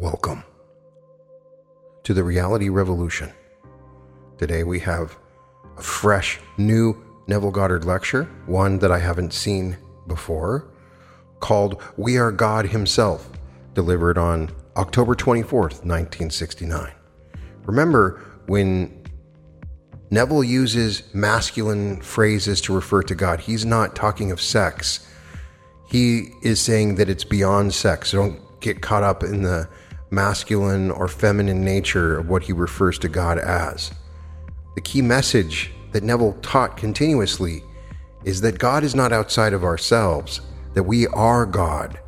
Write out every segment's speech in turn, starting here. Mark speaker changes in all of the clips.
Speaker 1: Welcome to the Reality Revolution. Today we have a fresh, new Neville Goddard lecture, one that I haven't seen before, called We Are God Himself, delivered on October 24th, 1969. Remember when Neville uses masculine phrases to refer to God, he's not talking of sex. He is saying that it's beyond sex. Don't get caught up in the masculine or feminine nature of what he refers to God as. The key message that Neville taught continuously is that God is not outside of ourselves, that we are God.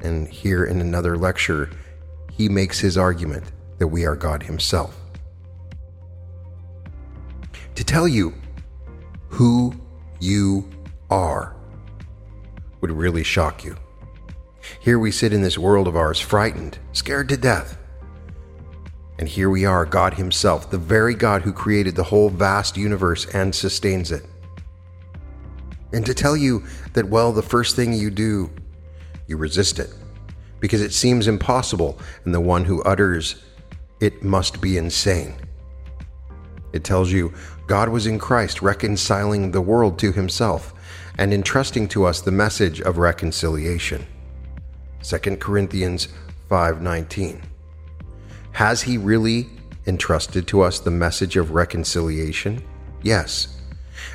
Speaker 1: And here in another lecture, he makes his argument that we are God himself. To tell you who you are would really shock you. Here we sit in this world of ours, frightened, scared to death. And here we are, God Himself, the very God who created the whole vast universe and sustains it. And to tell you that, well, the first thing you do, you resist it, because it seems impossible, and the one who utters it must be insane. It tells you God was in Christ reconciling the world to Himself and entrusting to us the message of reconciliation. 2 Corinthians 5:19. Has he really entrusted to us the message of reconciliation? Yes.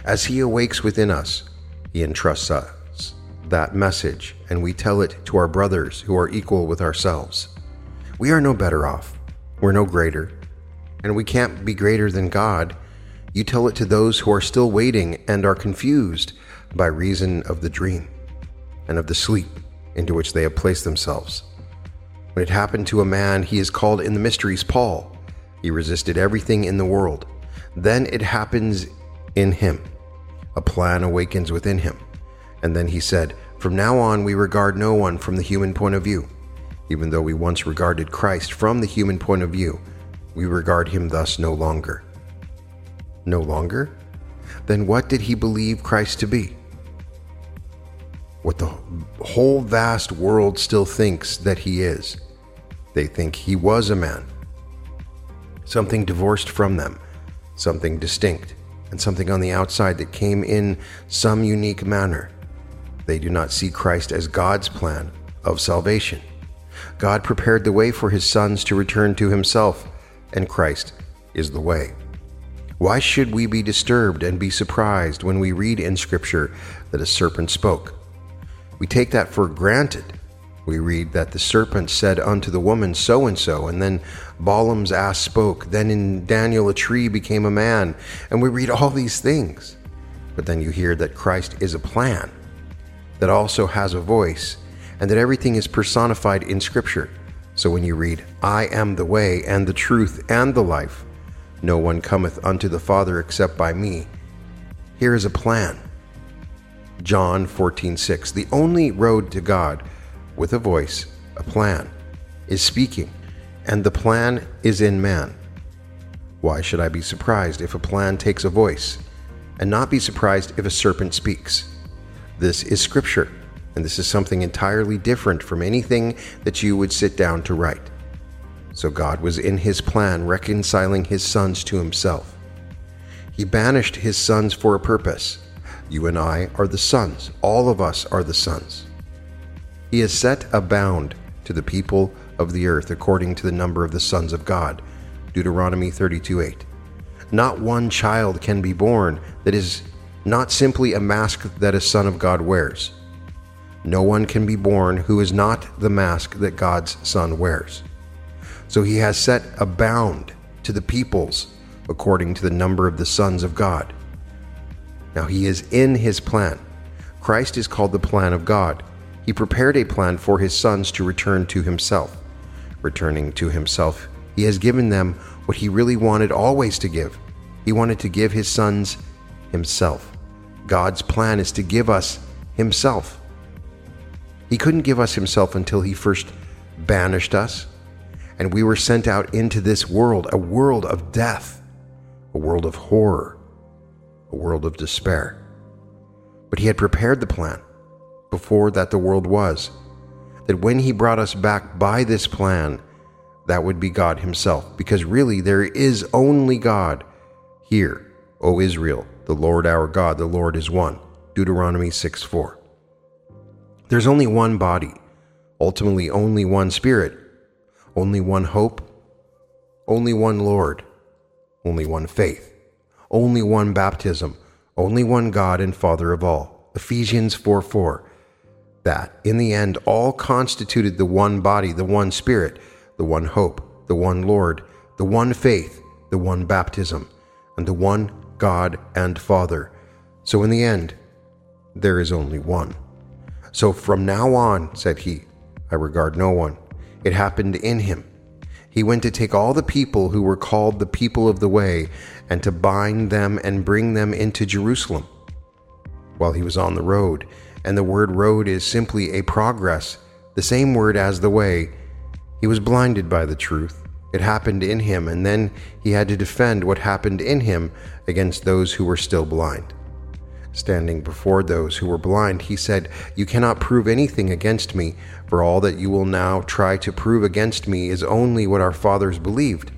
Speaker 1: As he awakes within us, he entrusts us that message, and we tell it to our brothers who are equal with ourselves. We are no better off. We're no greater. And we can't be greater than God. You tell it to those who are still waiting and are confused by reason of the dream and of the sleep into which they have placed themselves. When it happened to a man, he is called in the mysteries Paul. He resisted everything in the world. Then it happens in him. A plan awakens within him. And then he said, From now on, we regard no one from the human point of view. Even though we once regarded Christ from the human point of view, we regard him thus no longer. No longer? Then what did he believe Christ to be? What the whole vast world still thinks that he is. They think he was a man. Something divorced from them, something distinct, and something on the outside that came in some unique manner. They do not see Christ as God's plan of salvation. God prepared the way for his sons to return to himself, and Christ is the way. Why should we be disturbed and be surprised when we read in Scripture that a serpent spoke? We take that for granted. We read that the serpent said unto the woman, So and so, and then Balaam's ass spoke. Then in Daniel, a tree became a man. And we read all these things. But then you hear that Christ is a plan that also has a voice, and that everything is personified in Scripture. So when you read, I am the way and the truth and the life, no one cometh unto the Father except by me, here is a plan John 14:6. The only road to God with a voice, a plan, is speaking, and the plan is in man. Why should I be surprised if a plan takes a voice, and not be surprised if a serpent speaks? This is scripture, and this is something entirely different from anything that you would sit down to write. So God was in his plan reconciling his sons to himself. He banished his sons for a purpose you and I are the sons. All of us are the sons. He has set a bound to the people of the earth according to the number of the sons of God. Deuteronomy 32 8. Not one child can be born that is not simply a mask that a son of God wears. No one can be born who is not the mask that God's son wears. So he has set a bound to the peoples according to the number of the sons of God. Now he is in his plan. Christ is called the plan of God. He prepared a plan for his sons to return to himself. Returning to himself, he has given them what he really wanted always to give. He wanted to give his sons himself. God's plan is to give us himself. He couldn't give us himself until he first banished us, and we were sent out into this world, a world of death, a world of horror, a world of despair. But he had prepared the plan before that the world was, that when he brought us back by this plan, that would be God Himself, because really there is only God. Hear, O Israel, the Lord our God, the Lord is one. Deuteronomy 6 4. There's only one body, ultimately, only one Spirit, only one hope, only one Lord, only one faith, only one baptism, only one God and Father of all. Ephesians 4 4. That, in the end, all constituted the one body, the one Spirit, the one hope, the one Lord, the one faith, the one baptism, and the one God and Father. So, in the end, there is only one. So, from now on, said he, I regard no one. It happened in him. He went to take all the people who were called the people of the way and to bind them and bring them into Jerusalem. While he was on the road, and the word road is simply a progress, the same word as the way, he was blinded by the truth. It happened in him, and then he had to defend what happened in him against those who were still blind. Standing before those who were blind, he said, You cannot prove anything against me, for all that you will now try to prove against me is only what our fathers believed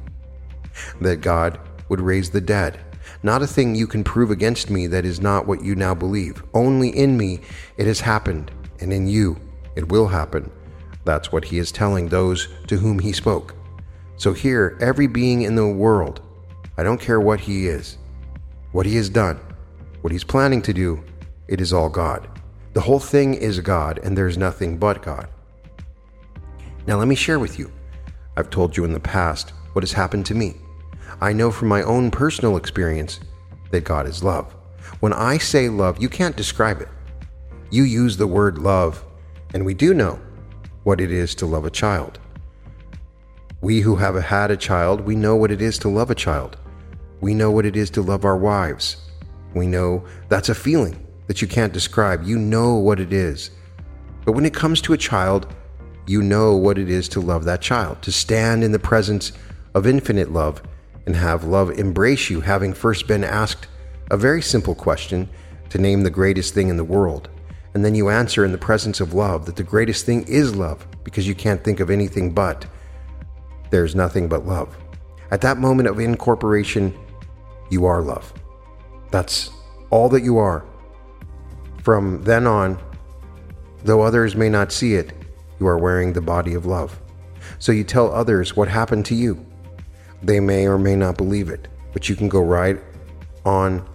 Speaker 1: that God would raise the dead. Not a thing you can prove against me that is not what you now believe. Only in me it has happened, and in you it will happen. That's what he is telling those to whom he spoke. So here, every being in the world, I don't care what he is, what he has done, what he's planning to do, it is all God. The whole thing is God, and there's nothing but God. Now, let me share with you. I've told you in the past what has happened to me. I know from my own personal experience that God is love. When I say love, you can't describe it. You use the word love, and we do know what it is to love a child. We who have had a child, we know what it is to love a child. We know what it is to love our wives. We know that's a feeling that you can't describe. You know what it is. But when it comes to a child, you know what it is to love that child, to stand in the presence of infinite love and have love embrace you, having first been asked a very simple question to name the greatest thing in the world. And then you answer in the presence of love that the greatest thing is love because you can't think of anything but. There's nothing but love. At that moment of incorporation, you are love. That's all that you are. From then on, though others may not see it, you are wearing the body of love. So you tell others what happened to you. They may or may not believe it, but you can go right on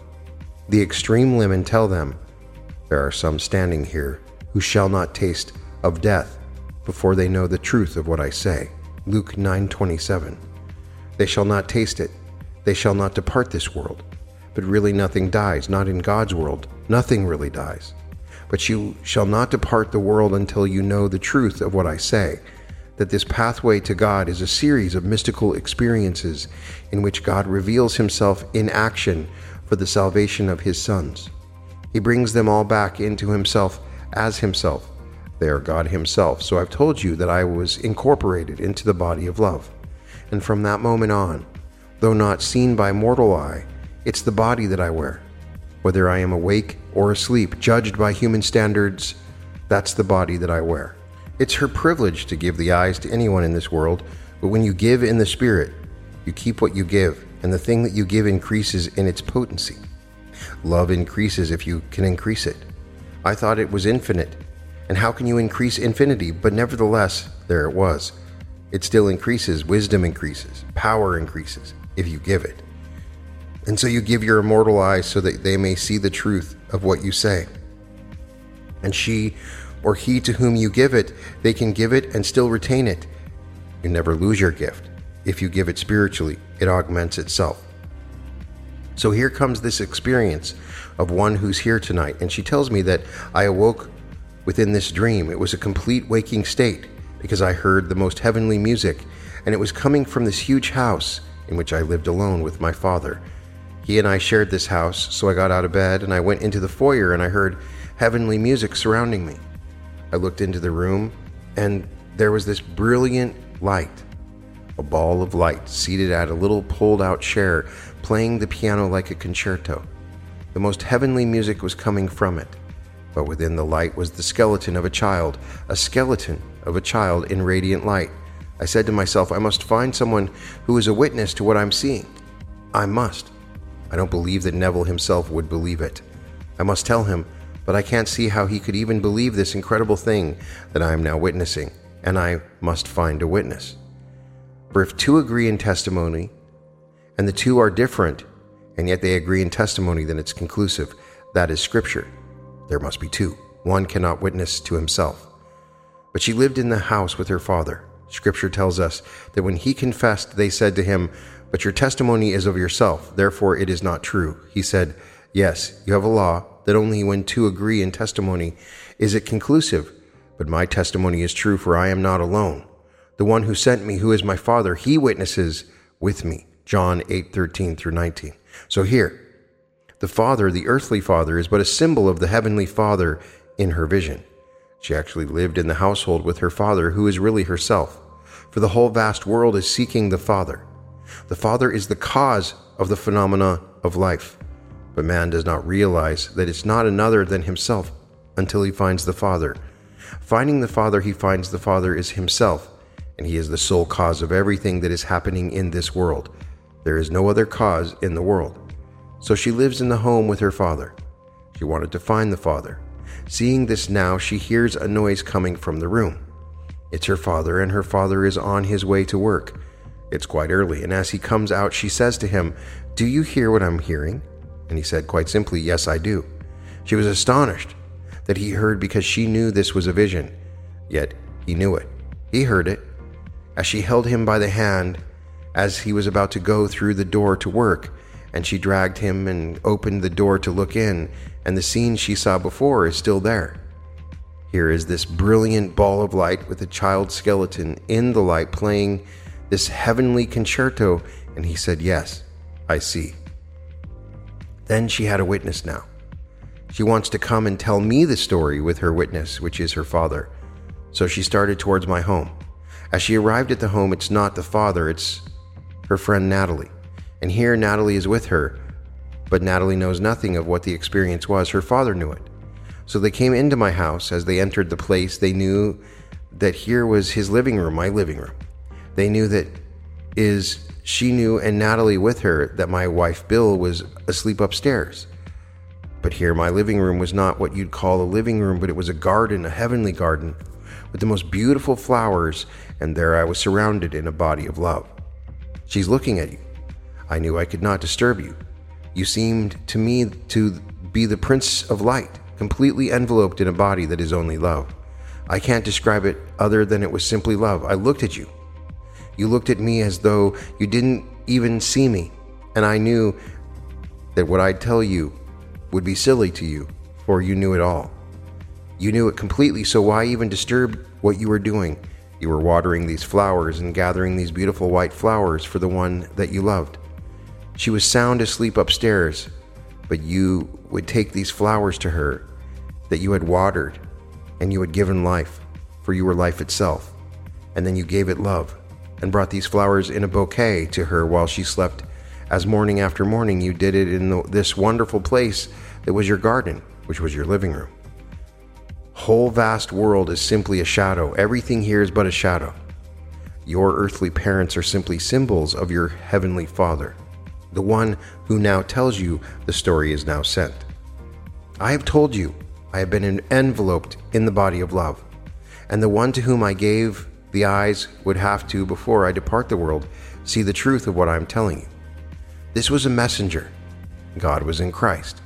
Speaker 1: the extreme limb and tell them, There are some standing here who shall not taste of death before they know the truth of what I say. Luke 9:27. They shall not taste it. They shall not depart this world. But really nothing dies, not in God's world. Nothing really dies. But you shall not depart the world until you know the truth of what I say that this pathway to God is a series of mystical experiences in which God reveals himself in action for the salvation of his sons. He brings them all back into himself as himself. They are God himself. So I've told you that I was incorporated into the body of love. And from that moment on, though not seen by mortal eye, it's the body that I wear. Whether I am awake or asleep, judged by human standards, that's the body that I wear. It's her privilege to give the eyes to anyone in this world, but when you give in the Spirit, you keep what you give, and the thing that you give increases in its potency. Love increases if you can increase it. I thought it was infinite. And how can you increase infinity? But nevertheless, there it was. It still increases, wisdom increases, power increases if you give it. And so you give your immortal eyes so that they may see the truth of what you say. And she or he to whom you give it, they can give it and still retain it. You never lose your gift. If you give it spiritually, it augments itself. So here comes this experience of one who's here tonight, and she tells me that I awoke within this dream. It was a complete waking state because I heard the most heavenly music, and it was coming from this huge house in which I lived alone with my father. He and I shared this house, so I got out of bed and I went into the foyer and I heard heavenly music surrounding me. I looked into the room, and there was this brilliant light a ball of light seated at a little pulled out chair, playing the piano like a concerto. The most heavenly music was coming from it, but within the light was the skeleton of a child, a skeleton of a child in radiant light, I said to myself, I must find someone who is a witness to what I'm seeing. I must. I don't believe that Neville himself would believe it. I must tell him, but I can't see how he could even believe this incredible thing that I am now witnessing, and I must find a witness. For if two agree in testimony, and the two are different, and yet they agree in testimony, then it's conclusive. That is Scripture. There must be two. One cannot witness to himself. But she lived in the house with her father. Scripture tells us that when he confessed, they said to him, But your testimony is of yourself, therefore it is not true. He said, Yes, you have a law that only when two agree in testimony is it conclusive. But my testimony is true, for I am not alone. The one who sent me, who is my Father, he witnesses with me. John 8 13 through 19. So here, the Father, the earthly Father, is but a symbol of the heavenly Father in her vision. She actually lived in the household with her Father, who is really herself. For the whole vast world is seeking the Father. The Father is the cause of the phenomena of life. But man does not realize that it's not another than himself until he finds the Father. Finding the Father, he finds the Father is himself, and he is the sole cause of everything that is happening in this world. There is no other cause in the world. So she lives in the home with her father. She wanted to find the father. Seeing this now, she hears a noise coming from the room. It's her father, and her father is on his way to work. It's quite early, and as he comes out, she says to him, Do you hear what I'm hearing? And he said quite simply, Yes, I do. She was astonished that he heard because she knew this was a vision. Yet he knew it. He heard it. As she held him by the hand, as he was about to go through the door to work, and she dragged him and opened the door to look in, and the scene she saw before is still there. Here is this brilliant ball of light with a child skeleton in the light playing this heavenly concerto, and he said, Yes, I see. Then she had a witness now. She wants to come and tell me the story with her witness, which is her father. So she started towards my home. As she arrived at the home, it's not the father, it's her friend Natalie. And here Natalie is with her, but Natalie knows nothing of what the experience was. Her father knew it. So they came into my house. As they entered the place, they knew that here was his living room, my living room. They knew that is she knew and Natalie with her that my wife Bill was asleep upstairs. But here my living room was not what you'd call a living room, but it was a garden, a heavenly garden, with the most beautiful flowers, and there I was surrounded in a body of love. She's looking at you. I knew I could not disturb you. You seemed to me to be the Prince of Light, completely enveloped in a body that is only love. I can't describe it other than it was simply love. I looked at you. You looked at me as though you didn't even see me, and I knew that what I'd tell you would be silly to you, for you knew it all. You knew it completely, so why even disturb what you were doing? You were watering these flowers and gathering these beautiful white flowers for the one that you loved. She was sound asleep upstairs, but you would take these flowers to her that you had watered and you had given life, for you were life itself. And then you gave it love and brought these flowers in a bouquet to her while she slept. As morning after morning, you did it in the, this wonderful place that was your garden, which was your living room whole vast world is simply a shadow. Everything here is but a shadow. Your earthly parents are simply symbols of your heavenly Father, the one who now tells you the story is now sent. I have told you, I have been enveloped in the body of love, and the one to whom I gave the eyes would have to, before I depart the world, see the truth of what I am telling you. This was a messenger. God was in Christ,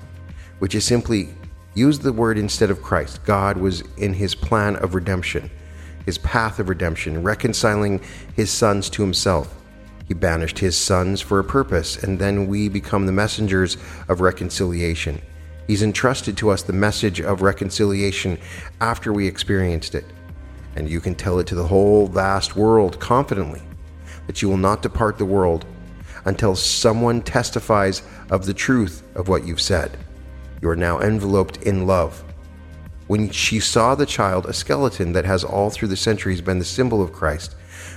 Speaker 1: which is simply use the word instead of Christ. God was in his plan of redemption, his path of redemption, reconciling his sons to himself. He banished his sons for a purpose, and then we become the messengers of reconciliation. He's entrusted to us the message of reconciliation after we experienced it. And you can tell it to the whole vast world confidently that you will not depart the world until someone testifies of the truth of what you've said. You are now enveloped in love. When she saw the child, a skeleton that has all through the centuries been the symbol of Christ,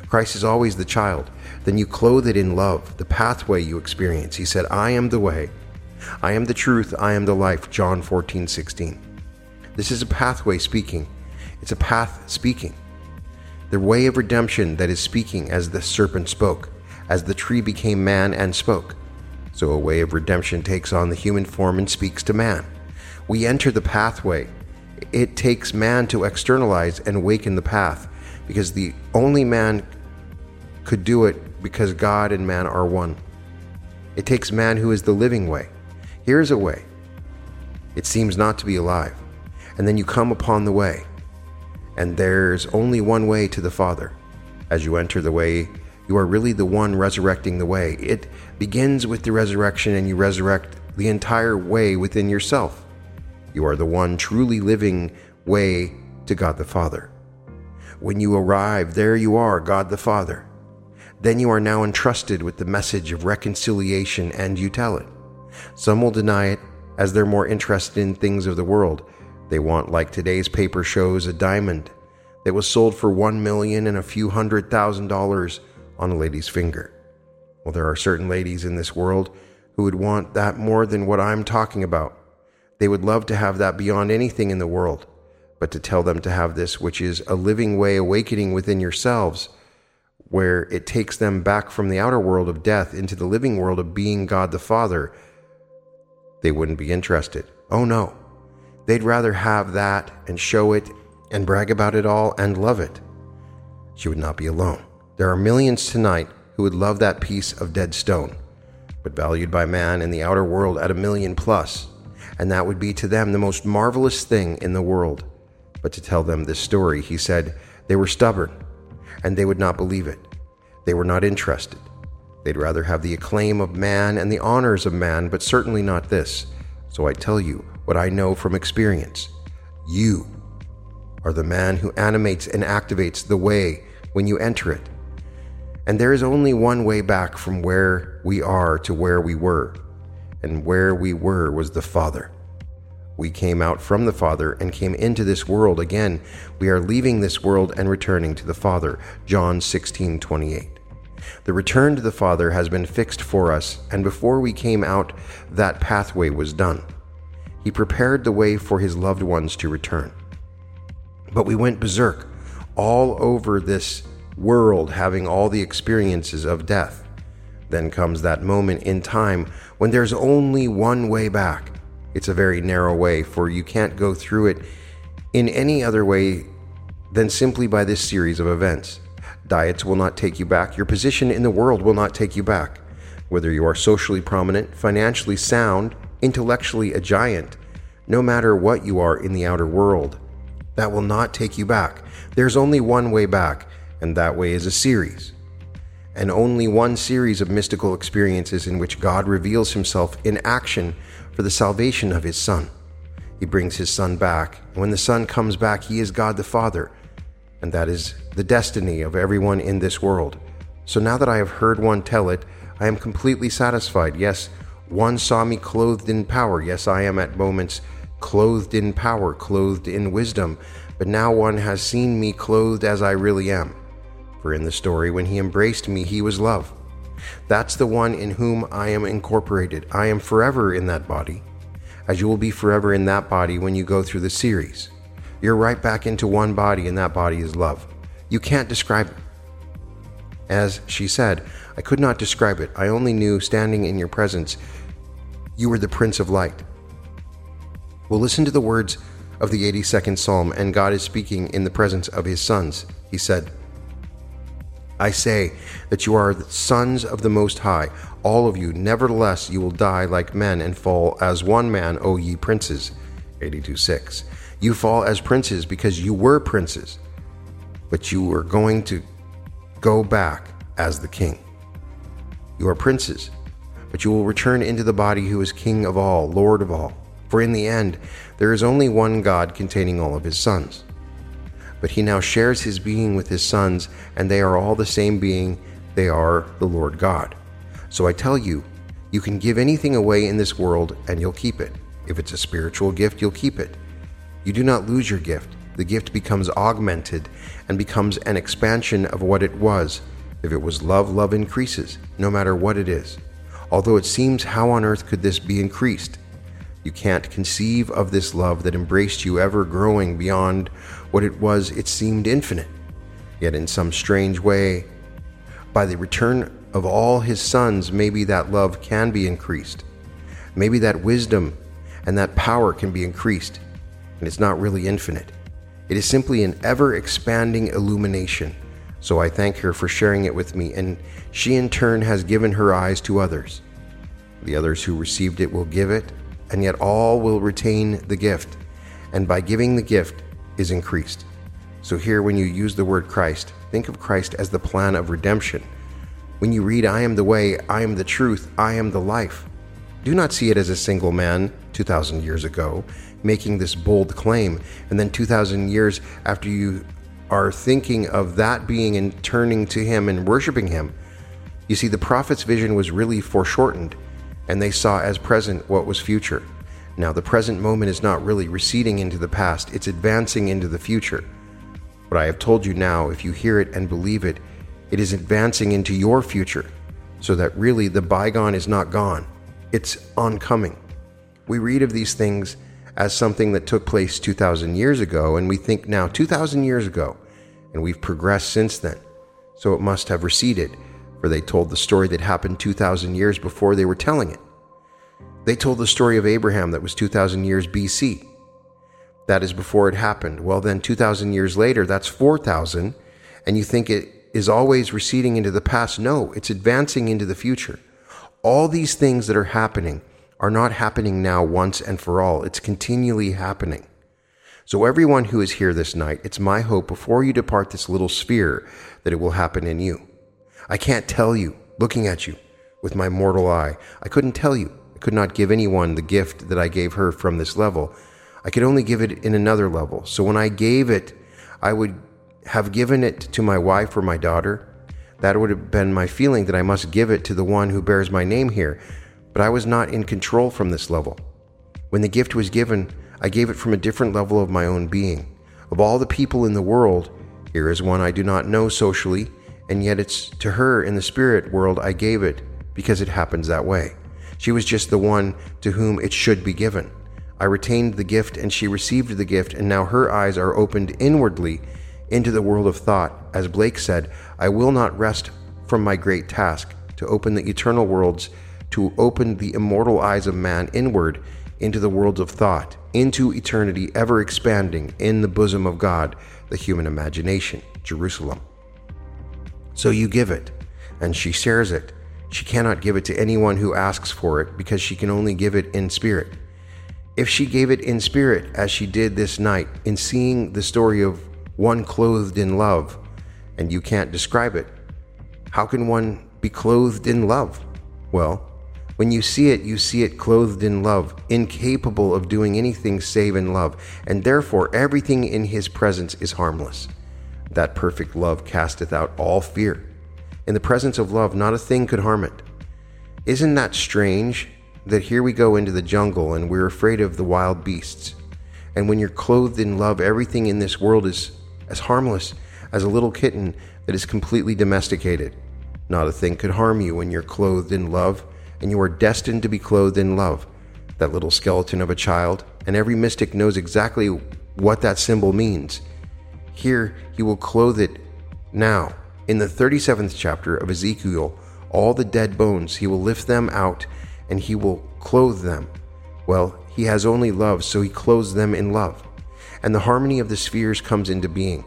Speaker 1: Christ is always the child, then you clothe it in love, the pathway you experience. He said, I am the way, I am the truth, I am the life. John 14, 16. This is a pathway speaking. It's a path speaking. the way of redemption that is speaking as the serpent spoke, as the tree became man and spoke. So a way of redemption takes on the human form and speaks to man. We enter the pathway. It takes man to externalize and awaken the path, because the only man could do it because God and man are one. It takes man who is the living way. Here's a way. It seems not to be alive. And then you come upon the way. And there's only one way to the Father. As you enter the way, you are really the one resurrecting the way. It begins with the resurrection, and you resurrect the entire way within yourself. You are the one truly living way to God the Father. When you arrive, there you are, God the Father. Then you are now entrusted with the message of reconciliation and you tell it. Some will deny it as they're more interested in things of the world. They want, like today's paper shows, a diamond that was sold for one million and a few hundred thousand dollars on a lady's finger. Well, there are certain ladies in this world who would want that more than what I'm talking about. They would love to have that beyond anything in the world, but to tell them to have this, which is a living way awakening within yourselves, where it takes them back from the outer world of death into the living world of being God the Father, they wouldn't be interested. Oh no. They'd rather have that and show it and brag about it all and love it. She would not be alone. There are millions tonight who would love that piece of dead stone, but valued by man in the outer world at a million plus, and that would be to them the most marvelous thing in the world. But to tell them this story, he said, they were stubborn and they would not believe it. They were not interested. They'd rather have the acclaim of man and the honors of man, but certainly not this. So I tell you what I know from experience. You are the man who animates and activates the way when you enter it. And there is only one way back from where we are to where we were, and where we were was the Father. We came out from the Father and came into this world again. We are leaving this world and returning to the Father. John 16:28. The return to the Father has been fixed for us, and before we came out, that pathway was done. He prepared the way for his loved ones to return. But we went berserk all over this world, having all the experiences of death. Then comes that moment in time when there's only one way back, it's a very narrow way, for you can't go through it in any other way than simply by this series of events. Diets will not take you back. Your position in the world will not take you back. Whether you are socially prominent, financially sound, intellectually a giant, no matter what you are in the outer world, that will not take you back. There's only one way back, and that way is a series. And only one series of mystical experiences in which God reveals himself in action for the salvation of his Son. He brings his Son back. And when the Son comes back, he is God the Father. And that is the destiny of everyone in this world. So now that I have heard one tell it, I am completely satisfied. Yes, one saw me clothed in power. Yes, I am at moments clothed in power, clothed in wisdom. But now one has seen me clothed as I really am. For in the story, when he embraced me, he was love. That's the one in whom I am incorporated. I am forever in that body, as you will be forever in that body when you go through the series. You're right back into one body, and that body is love. You can't describe it. As she said, I could not describe it. I only knew, standing in your presence, you are the Prince of Light. Well, listen to the words of the 82nd Psalm, and God is speaking in the presence of his sons. He said, I say that you are the sons of the Most High, all of you. Nevertheless, you will die like men and fall as one man, O ye princes. 82 6. You fall as princes because you were princes, but you are going to go back as the king. You are princes, but you will return into the body who is king of all, lord of all. For in the end, there is only one God containing all of his sons but he now shares his being with his sons, and they are all the same being. They are the Lord God. So I tell you, you can give anything away in this world, and you'll keep it. If it's a spiritual gift, you'll keep it. You do not lose your gift. The gift becomes augmented and becomes an expansion of what it was. If it was love, love increases, no matter what it is. Although it seems, how on earth could this be increased? You can't conceive of this love that embraced you ever growing beyond what it was, it seemed infinite. Yet in some strange way, by the return of all his sons, maybe that love can be increased. Maybe that wisdom and that power can be increased. And it's not really infinite. It is simply an ever expanding illumination. So I thank her for sharing it with me, and she in turn has given her eyes to others. The others who received it will give it, and yet all will retain the gift, and by giving the gift is increased. So here, when you use the word Christ, think of Christ as the plan of redemption. When you read, I am the way, I am the truth, I am the life, do not see it as a single man 2,000 years ago making this bold claim, and then 2,000 years after you are thinking of that being and turning to him and worshiping him. You see, the prophet's vision was really foreshortened, and they saw as present what was future. Now, the present moment is not really receding into the past, it's advancing into the future. What I have told you now, if you hear it and believe it, it is advancing into your future, so that really the bygone is not gone it's oncoming. We read of these things as something that took place 2,000 years ago, and we think now 2,000 years ago, and we've progressed since then. So it must have receded, for they told the story that happened 2,000 years before they were telling it. They told the story of Abraham that was 2,000 years BC. That is before it happened. Well, then 2,000 years later, that's 4,000, and you think it is always receding into the past. No, it's advancing into the future all these things that are happening are not happening now once and for all. It's continually happening. So, everyone who is here this night, it's my hope before you depart this little sphere that it will happen in you. I can't tell you, looking at you with my mortal eye, I couldn't tell you. I could not give anyone the gift that I gave her from this level. I could only give it in another level. So, when I gave it, I would have given it to my wife or my daughter, that would have been my feeling that I must give it to the one who bears my name here, but I was not in control from this level. When the gift was given, I gave it from a different level of my own being. Of all the people in the world, here is one I do not know socially, and yet it's to her in the spirit world I gave it because it happens that way. She was just the one to whom it should be given. I retained the gift and she received the gift, and now her eyes are opened inwardly into the world of thought. As Blake said, I will not rest from my great task to open the eternal worlds, to open the immortal eyes of man inward into the worlds of thought, into eternity ever expanding in the bosom of God, the human imagination, Jerusalem. So you give it, and she shares it. She cannot give it to anyone who asks for it because she can only give it in spirit. If she gave it in spirit, as she did this night, in seeing the story of one clothed in love, and you can't describe it. How can one be clothed in love? Well, when you see it, you see it clothed in love, incapable of doing anything save in love, and therefore everything in his presence is harmless. That perfect love casteth out all fear. In the presence of love, not a thing could harm it. Isn't that strange that here we go into the jungle and we're afraid of the wild beasts? And when you're clothed in love, everything in this world is as harmless as a little kitten that is completely domesticated. Not a thing could harm you when you're clothed in love, and you are destined to be clothed in love. That little skeleton of a child, and every mystic knows exactly what that symbol means. Here, he will clothe it now. In the 37th chapter of Ezekiel, all the dead bones, he will lift them out and he will clothe them. Well, he has only love, so he clothes them in love and the harmony of the spheres comes into being.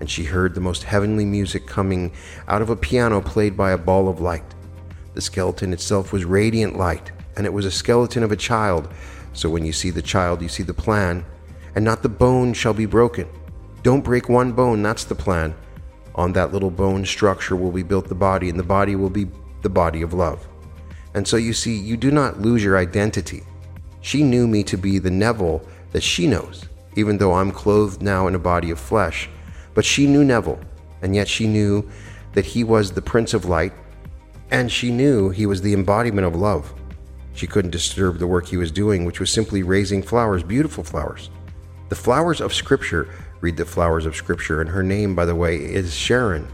Speaker 1: And she heard the most heavenly music coming out of a piano played by a ball of light. The skeleton itself was radiant light, and it was a skeleton of a child. So when you see the child, you see the plan, and not the bone shall be broken. Don't break one bone, that's the plan. On that little bone structure will be built the body, and the body will be the body of love. And so you see, you do not lose your identity. She knew me to be the Neville that she knows even though I'm clothed now in a body of flesh. But she knew Neville, and yet she knew that he was the Prince of Light, and she knew he was the embodiment of love. She couldn't disturb the work he was doing, which was simply raising flowers, beautiful flowers. The flowers of Scripture, read the flowers of Scripture, and her name, by the way, is Sharon.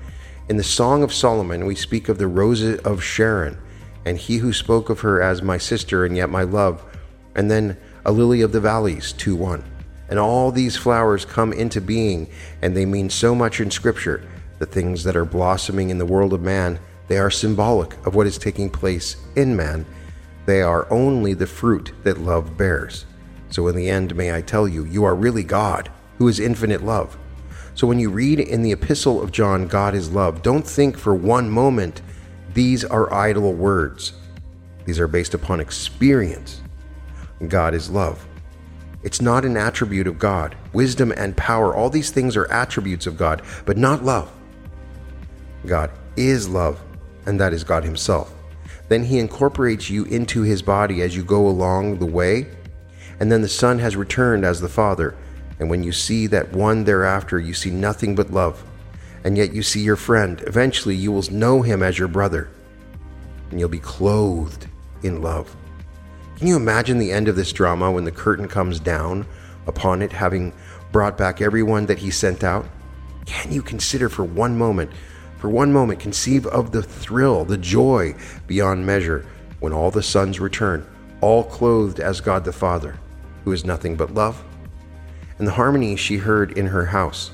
Speaker 1: In the Song of Solomon, we speak of the roses of Sharon, and he who spoke of her as my sister and yet my love, and then a lily of the valleys, 2 1. And all these flowers come into being, and they mean so much in Scripture The things that are blossoming in the world of man, they are symbolic of what is taking place in man. They are only the fruit that love bears. So, in the end, may I tell you, you are really God, who is infinite love. So, when you read in the Epistle of John, God is love, don't think for one moment these are idle words. These are based upon experience. God is love. It's not an attribute of God. Wisdom and power, all these things are attributes of God, but not love. God is love, and that is God Himself. Then He incorporates you into His body as you go along the way, and then the Son has returned as the Father. And when you see that one thereafter, you see nothing but love. And yet you see your friend. Eventually, you will know him as your brother, and you'll be clothed in love. Can you imagine the end of this drama when the curtain comes down upon it, having brought back everyone that he sent out? Can you consider for one moment, for one moment, conceive of the thrill, the joy beyond measure when all the sons return, all clothed as God the Father, who is nothing but love? And the harmony she heard in her house,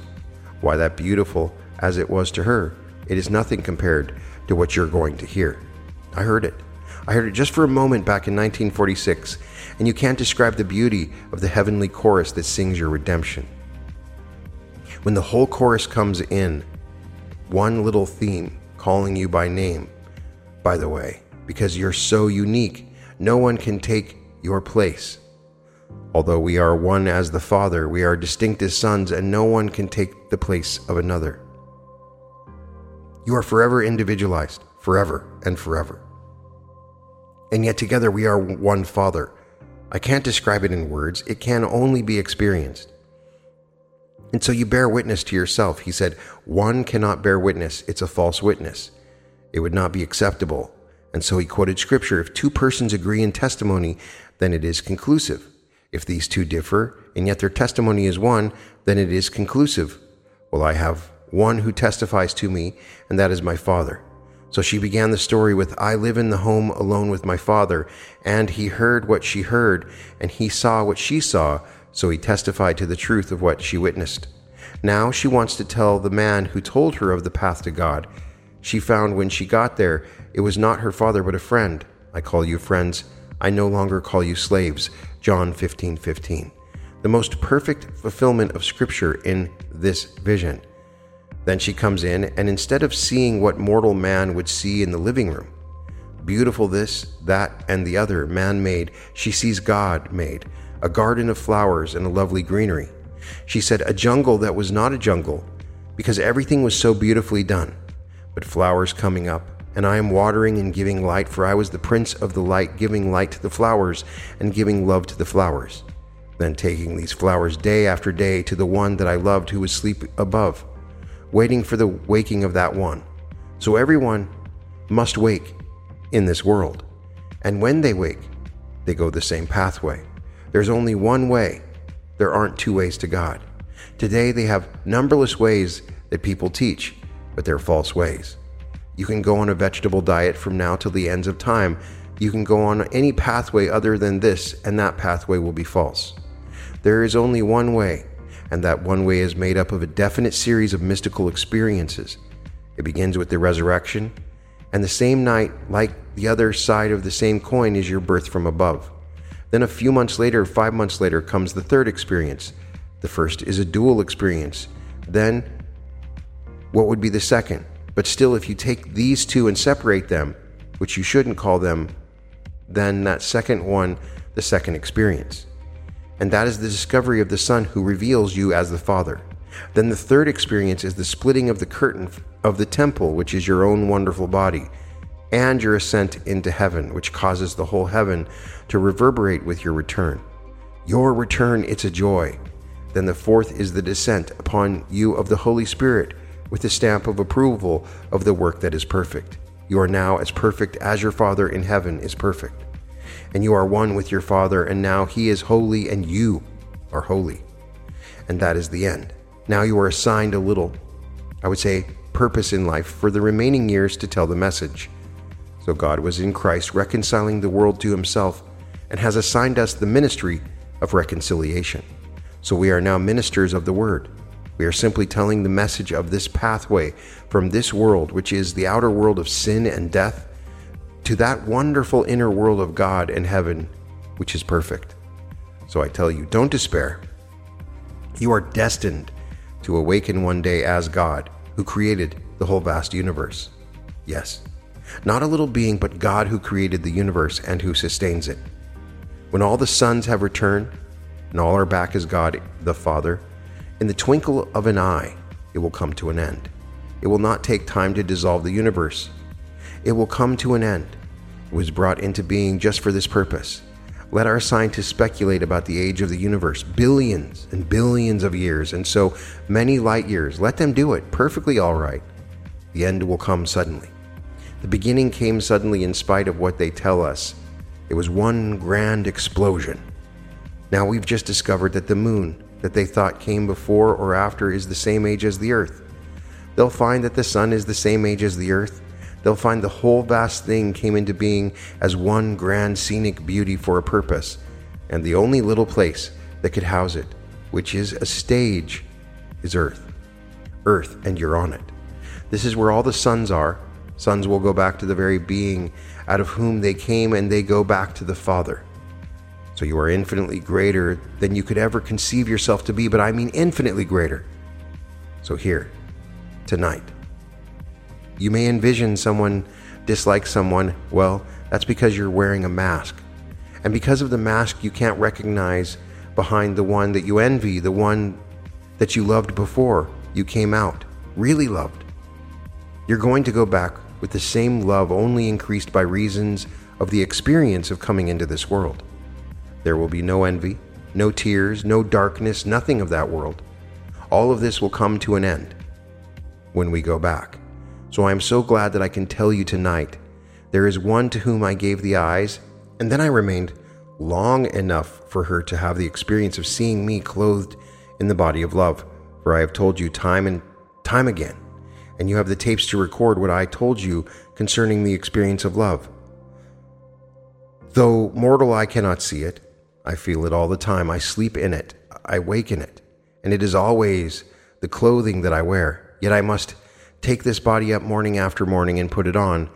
Speaker 1: why, that beautiful as it was to her, it is nothing compared to what you're going to hear. I heard it. I heard it just for a moment back in 1946, and you can't describe the beauty of the heavenly chorus that sings your redemption. When the whole chorus comes in, one little theme calling you by name, by the way, because you're so unique, no one can take your place. Although we are one as the Father, we are distinct as sons, and no one can take the place of another. You are forever individualized, forever and forever and yet together we are one Father. I can't describe it in words, it can only be experienced. And so you bear witness to yourself. He said, One cannot bear witness, it's a false witness. It would not be acceptable. And so he quoted scripture If two persons agree in testimony, then it is conclusive. If these two differ, and yet their testimony is one, then it is conclusive. Well, I have one who testifies to me, and that is my Father. So she began the story with I live in the home alone with my father, and he heard what she heard, and he saw what she saw, so he testified to the truth of what she witnessed. Now she wants to tell the man who told her of the path to God. She found when she got there, it was not her father but a friend. I call you friends. I no longer call you slaves. John 15 15. The most perfect fulfillment of Scripture in this vision. Then she comes in, and instead of seeing what mortal man would see in the living room, beautiful this, that, and the other, man made, she sees God made, a garden of flowers and a lovely greenery. She said, a jungle that was not a jungle, because everything was so beautifully done, but flowers coming up. And I am watering and giving light, for I was the prince of the light, giving light to the flowers and giving love to the flowers. Then taking these flowers day after day to the one that I loved who was asleep above waiting for the waking of that one. So everyone must wake in this world. And when they wake, they go the same pathway. There's only one way. There aren't two ways to God. Today, they have numberless ways that people teach, but they're false ways. You can go on a vegetable diet from now till the ends of time. You can go on any pathway other than this, and that pathway will be false. There is only one way, and that one way is made up of a definite series of mystical experiences. It begins with the resurrection, and the same night, like the other side of the same coin, is your birth from above. Then a few months later, five months later, comes the third experience. The first is a dual experience. Then, what would be the second? But still, if you take these two and separate them, which you shouldn't call them, then that second one, the second experience and that is the discovery of the Son who reveals you as the Father. Then the third experience is the splitting of the curtain of the temple, which is your own wonderful body, and your ascent into heaven, which causes the whole heaven to reverberate with your return. Your return, it's a joy. Then the fourth is the descent upon you of the Holy Spirit with the stamp of approval of the work that is perfect. You are now as perfect as your Father in heaven is perfect and you are one with your Father, and now He is holy, and you are holy. And that is the end. Now you are assigned a little, I would say, purpose in life for the remaining years to tell the message. So God was in Christ reconciling the world to Himself and has assigned us the ministry of reconciliation. So we are now ministers of the Word. We are simply telling the message of this pathway from this world, which is the outer world of sin and death, to that wonderful inner world of God and heaven, which is perfect. So I tell you, don't despair. You are destined to awaken one day as God, who created the whole vast universe. Yes, not a little being, but God who created the universe and who sustains it. When all the sons have returned, and all are back as God the Father, in the twinkle of an eye, it will come to an end. It will not take time to dissolve the universe. It will come to an end. It was brought into being just for this purpose. Let our scientists speculate about the age of the universe, billions and billions of years, and so many light years. Let them do it, perfectly all right. The end will come suddenly. The beginning came suddenly in spite of what they tell us. It was one grand explosion. Now we've just discovered that the moon, that they thought came before or after, is the same age as the earth. They'll find that the sun is the same age as the earth. They'll find the whole vast thing came into being as one grand scenic beauty for a purpose, and the only little place that could house it, which is a stage, is Earth. Earth, and you're on it. This is where all the sons are, Sons will go back to the very being out of whom they came, and they go back to the Father. So you are infinitely greater than you could ever conceive yourself to be, but I mean infinitely greater. So here, tonight, you may envision someone dislike someone. Well, that's because you're wearing a mask. And because of the mask, you can't recognize behind the one that you envy, the one that you loved before you came out, really loved. You're going to go back with the same love only increased by reasons of the experience of coming into this world. There will be no envy, no tears, no darkness, nothing of that world. All of this will come to an end when we go back. So I am so glad that I can tell you tonight there is one to whom I gave the eyes, and then I remained long enough for her to have the experience of seeing me clothed in the body of love. For I have told you time and time again and you have the tapes to record what I told you concerning the experience of love. Though mortal eye cannot see it, I feel it all the time. I sleep in it, I wake in it, and it is always the clothing that I wear. Yet I must take this body up morning after morning and put it on,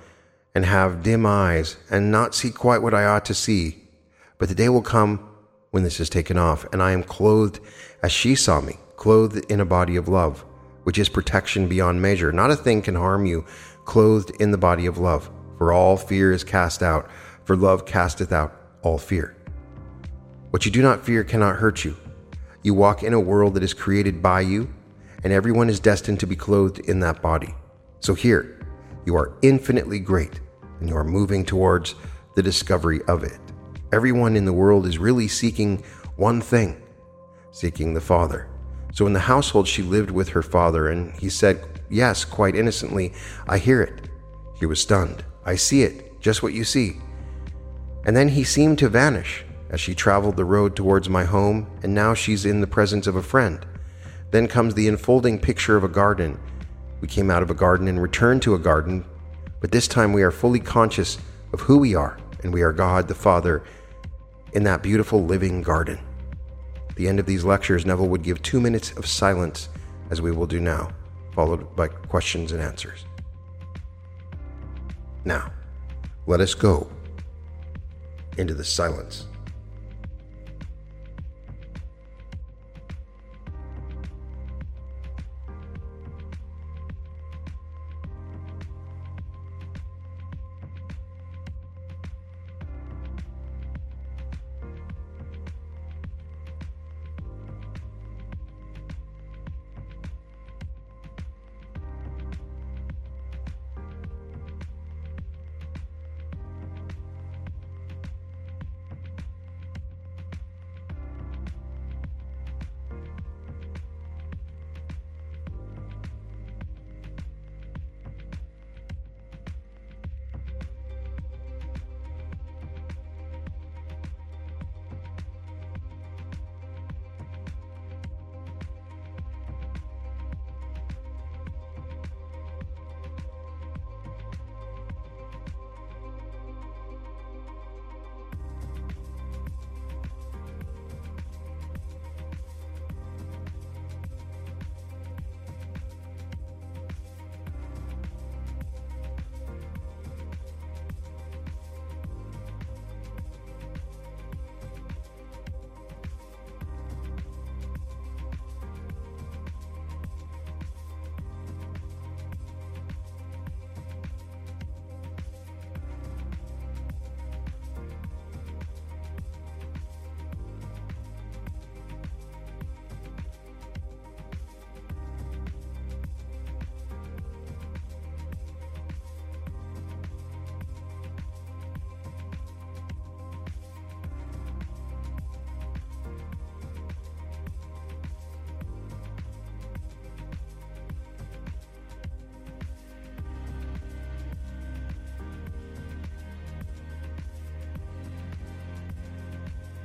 Speaker 1: and have dim eyes and not see quite what I ought to see. But the day will come when this is taken off, and I am clothed as she saw me, clothed in a body of love which is protection beyond measure. Not a thing can harm you, clothed in the body of love. For all fear is cast out, for love casteth out all fear. What you do not fear cannot hurt you. You walk in a world that is created by you, and everyone is destined to be clothed in that body. So here, you are infinitely great, and you are moving towards the discovery of it. Everyone in the world is really seeking one thing seeking the Father. So in the household, she lived with her father, and he said, Yes, quite innocently, I hear it. He was stunned. I see it, just what you see. And then he seemed to vanish as she traveled the road towards my home, and now she's in the presence of a friend. Then comes the enfolding picture of a garden. We came out of a garden and returned to a garden, but this time we are fully conscious of who we are, and we are God the Father in that beautiful living garden the end of these lectures, Neville would give two minutes of silence, as we will do now, followed by questions and answers. Now, let us go into the silence.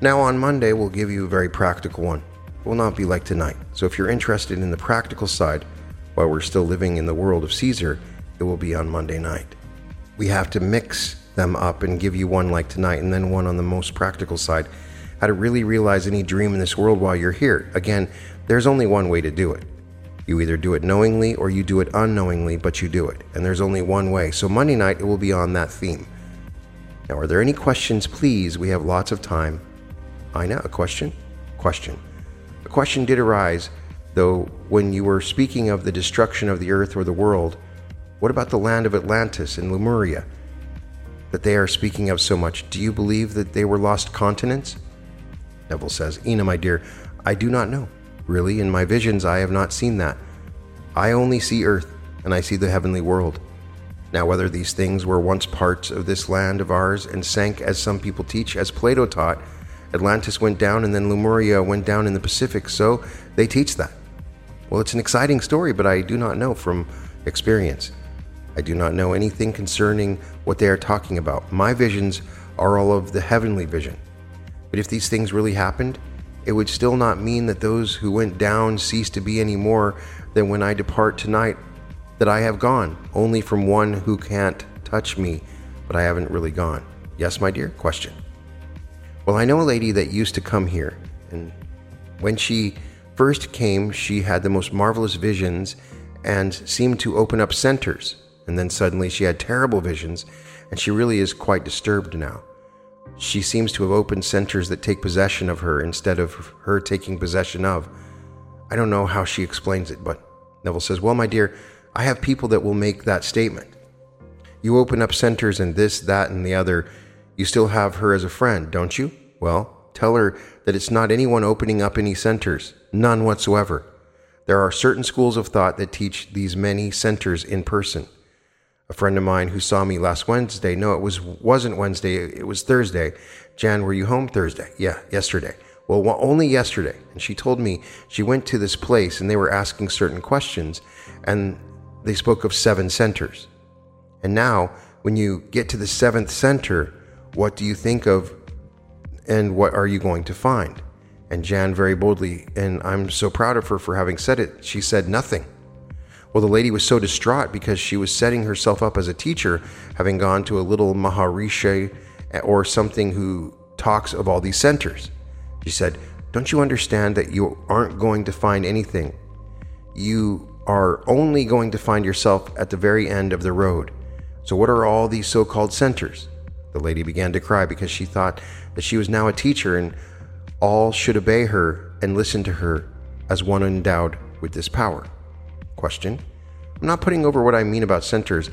Speaker 1: Now, on Monday, we'll give you a very practical one. It will not be like tonight. So, if you're interested in the practical side, while we're still living in the world of Caesar, it will be on Monday night. We have to mix them up and give you one like tonight and then one on the most practical side. How to really realize any dream in this world while you're here. Again, there's only one way to do it. You either do it knowingly or you do it unknowingly, but you do it. And there's only one way. So Monday night, it will be on that theme. Now, are there any questions, please? We have lots of time. I know. A question? Question. A question did arise, though, when you were speaking of the destruction of the earth or the world. What about the land of Atlantis and Lemuria that they are speaking of so much? Do you believe that they were lost continents? Neville says, Ina, my dear, I do not know. Really, in my visions, I have not seen that. I only see earth, and I see the heavenly world. Now, whether these things were once parts of this land of ours and sank, as some people teach, as Plato taught, Atlantis went down and then Lemuria went down in the Pacific, so they teach that. Well, it's an exciting story, but I do not know from experience. I do not know anything concerning what they are talking about. My visions are all of the heavenly vision. But if these things really happened, it would still not mean that those who went down cease to be any more than when I depart tonight, that I have gone, only from one who can't touch me, but I haven't really gone. Yes, my dear? Question. Well, I know a lady that used to come here, and when she first came, she had the most marvelous visions and seemed to open up centers. And then suddenly she had terrible visions, and she really is quite disturbed now. She seems to have opened centers that take possession of her instead of her taking possession of. I don't know how she explains it, but Neville says, Well, my dear, I have people that will make that statement. You open up centers and this, that, and the other. You still have her as a friend, don't you? Well, tell her that it's not anyone opening up any centers, none whatsoever. There are certain schools of thought that teach these many centers in person a friend of mine who saw me last Wednesday. No, it was wasn't Wednesday. It was Thursday. Jan, were you home Thursday? Yeah, yesterday. Well, only yesterday. And she told me she went to this place and they were asking certain questions and they spoke of seven centers. And now, when you get to the seventh center, what do you think of and what are you going to find? And Jan very boldly, and I'm so proud of her for having said it, she said nothing. Well, the lady was so distraught because she was setting herself up as a teacher, having gone to a little Maharishi or something who talks of all these centers. She said, Don't you understand that you aren't going to find anything? You are only going to find yourself at the very end of the road. So, what are all these so called centers? The lady began to cry because she thought that she was now a teacher and all should obey her and listen to her as one endowed with this power question. I'm not putting over what I mean about centers,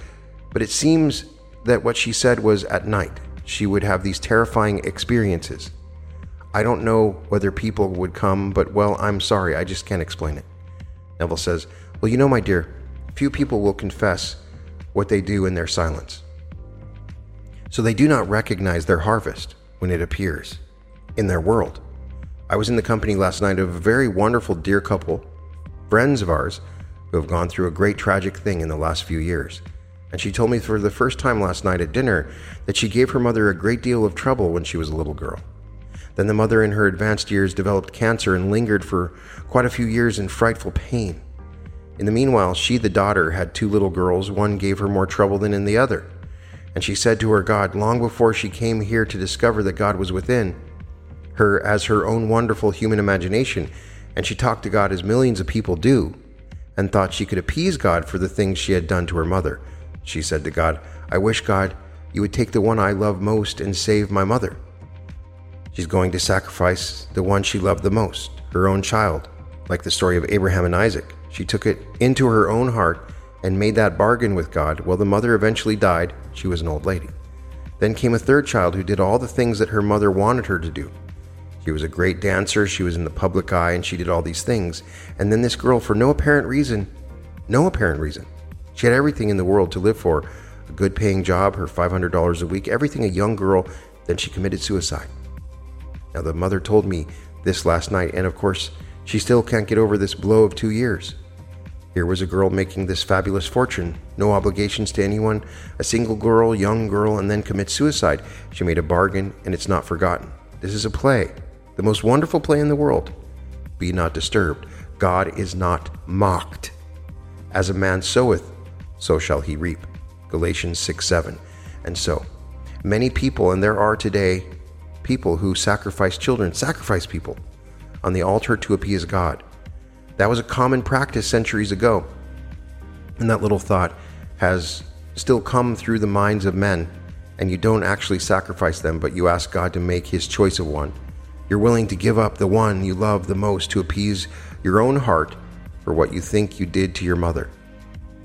Speaker 1: but it seems that what she said was at night she would have these terrifying experiences. I don't know whether people would come, but well, I'm sorry, I just can't explain it. Neville says, Well, you know, my dear, few people will confess what they do in their silence. So they do not recognize their harvest when it appears in their world. I was in the company last night of a very wonderful dear couple, friends of ours, who have gone through a great tragic thing in the last few years. And she told me for the first time last night at dinner that she gave her mother a great deal of trouble when she was a little girl. Then the mother in her advanced years developed cancer and lingered for quite a few years in frightful pain. In the meanwhile, she, the daughter, had two little girls. One gave her more trouble than in the other. And she said to her God, long before she came here to discover that God was within her as her own wonderful human imagination, and she talked to God as millions of people do, and thought she could appease God for the things she had done to her mother. She said to God, I wish, God, you would take the one I love most and save my mother. She's going to sacrifice the one she loved the most, her own child. Like the story of Abraham and Isaac, she took it into her own heart and made that bargain with God. Well, the mother eventually died. She was an old lady. Then came a third child who did all the things that her mother wanted her to do. She was a great dancer, she was in the public eye, and she did all these things. And then this girl, for no apparent reason, no apparent reason, she had everything in the world to live for a good paying job, her $500 a week, everything a young girl, then she committed suicide. Now, the mother told me this last night, and of course, she still can't get over this blow of two years. Here was a girl making this fabulous fortune, no obligations to anyone, a single girl, young girl, and then commit suicide. She made a bargain, and it's not forgotten. This is a play, the most wonderful play in the world. Be not disturbed. God is not mocked. As a man soweth, so shall he reap. Galatians 6 7. And so, many people, and there are today people who sacrifice children, sacrifice people on the altar to appease God. That was a common practice centuries ago. And that little thought has still come through the minds of men, and you don't actually sacrifice them, but you ask God to make his choice of one. You're willing to give up the one you love the most to appease your own heart for what you think you did to your mother.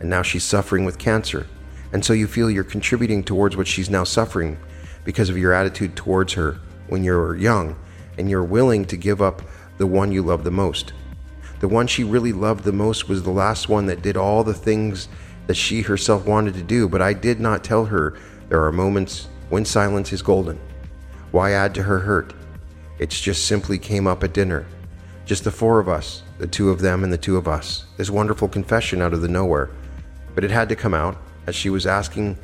Speaker 1: And now she's suffering with cancer, and so you feel you're contributing towards what she's now suffering because of your attitude towards her when you're young, and you're willing to give up the one you love the most. The one she really loved the most was the last one that did all the things that she herself wanted to do, but I did not tell her there are moments when silence is golden. Why add to her hurt? It just simply came up at dinner. Just the four of us, the two of them and the two of us. This wonderful confession out of the nowhere. But it had to come out as she was asking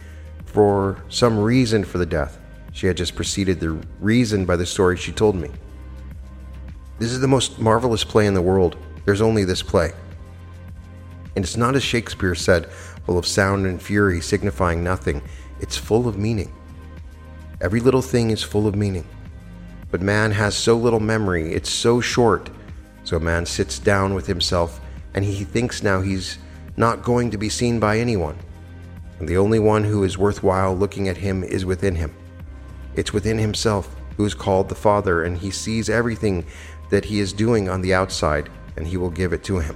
Speaker 1: for some reason for the death. She had just preceded the reason by the story she told me. This is the most marvelous play in the world. There's only this play. And it's not as Shakespeare said, full of sound and fury, signifying nothing. It's full of meaning. Every little thing is full of meaning. But man has so little memory, it's so short. So man sits down with himself and he thinks now he's not going to be seen by anyone. And the only one who is worthwhile looking at him is within him. It's within himself who is called the Father, and he sees everything that he is doing on the outside, and he will give it to him.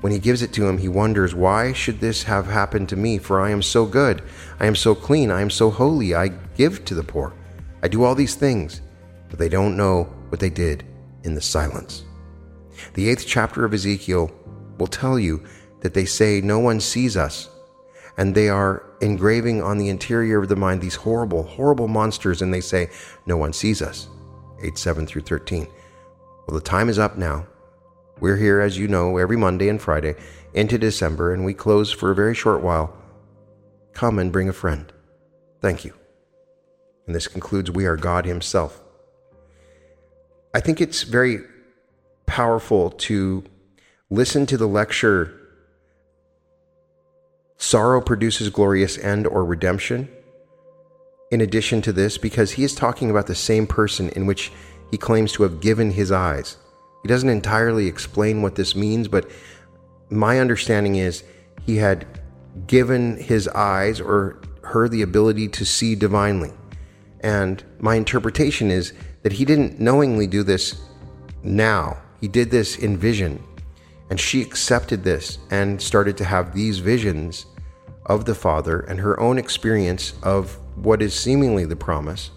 Speaker 1: When he gives it to him, he wonders, Why should this have happened to me? For I am so good, I am so clean, I am so holy, I give to the poor, I do all these things, but they don't know what they did in the silence. The eighth chapter of Ezekiel will tell you that they say, No one sees us, and they are engraving on the interior of the mind these horrible, horrible monsters, and they say, No one sees us. 8 7 through 13. Well, the time is up now. We're here, as you know, every Monday and Friday into December, and we close for a very short while. Come and bring a friend. Thank you. And this concludes We Are God Himself. I think it's very powerful to listen to the lecture Sorrow produces glorious end or redemption. In addition to this, because he is talking about the same person in which he claims to have given his eyes. He doesn't entirely explain what this means, but my understanding is he had given his eyes or her the ability to see divinely. And my interpretation is that he didn't knowingly do this now, he did this in vision. And she accepted this and started to have these visions of the Father and her own experience of what is seemingly the promise.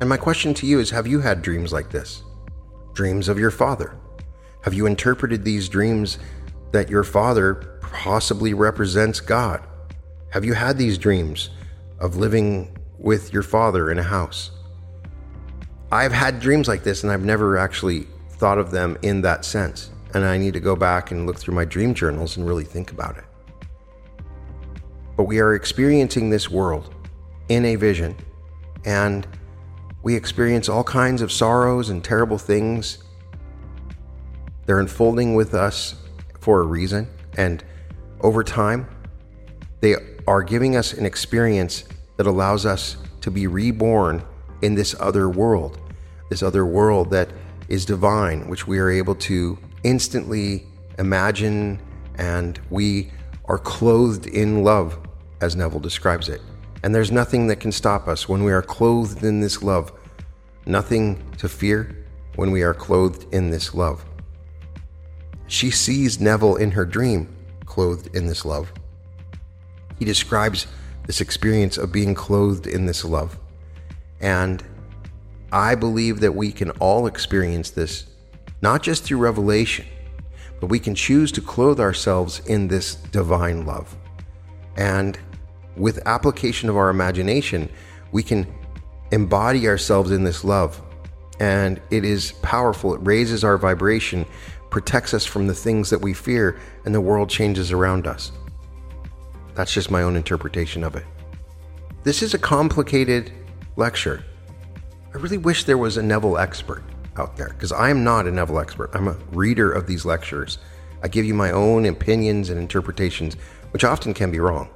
Speaker 1: And my question to you is Have you had dreams like this? Dreams of your Father? Have you interpreted these dreams that your Father possibly represents God? Have you had these dreams of living with your Father in a house? I've had dreams like this and I've never actually thought of them in that sense. And I need to go back and look through my dream journals and really think about it. But we are experiencing this world in a vision, and we experience all kinds of sorrows and terrible things. They're unfolding with us for a reason, and over time, they are giving us an experience that allows us to be reborn in this other world, this other world that is divine, which we are able to instantly imagine, and we are clothed in love as Neville describes it. And there's nothing that can stop us when we are clothed in this love. Nothing to fear when we are clothed in this love. She sees Neville in her dream, clothed in this love. He describes this experience of being clothed in this love. And I believe that we can all experience this, not just through revelation, but we can choose to clothe ourselves in this divine love. And with application of our imagination, we can embody ourselves in this love. And it is powerful. It raises our vibration, protects us from the things that we fear, and the world changes around us. That's just my own interpretation of it. This is a complicated lecture. I really wish there was a Neville expert out there because I am not a Neville expert. I'm a reader of these lectures. I give you my own opinions and interpretations, which often can be wrong.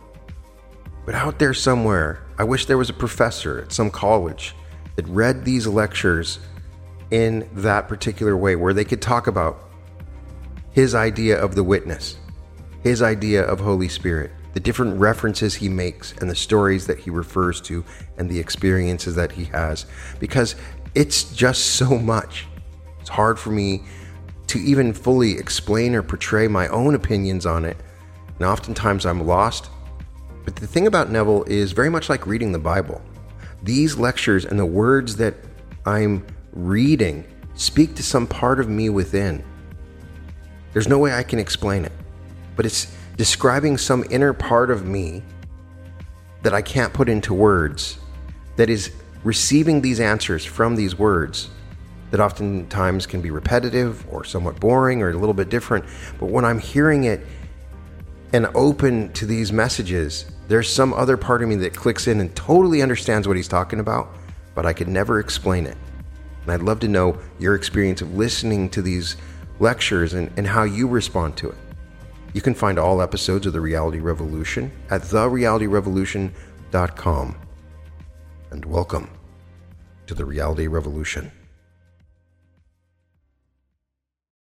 Speaker 1: But out there somewhere, I wish there was a professor at some college that read these lectures in that particular way where they could talk about his idea of the witness, his idea of Holy Spirit, the different references he makes and the stories that he refers to and the experiences that he has because it's just so much. It's hard for me to even fully explain or portray my own opinions on it. And oftentimes I'm lost. But the thing about Neville is very much like reading the Bible. These lectures and the words that I'm reading speak to some part of me within. There's no way I can explain it, but it's describing some inner part of me that I can't put into words that is receiving these answers from these words that oftentimes can be repetitive or somewhat boring or a little bit different. But when I'm hearing it and open to these messages, there's some other part of me that clicks in and totally understands what he's talking about, but I could never explain it. And I'd love to know your experience of listening to these lectures and, and how you respond to it. You can find all episodes of The Reality Revolution at therealityrevolution.com. And welcome to The Reality Revolution.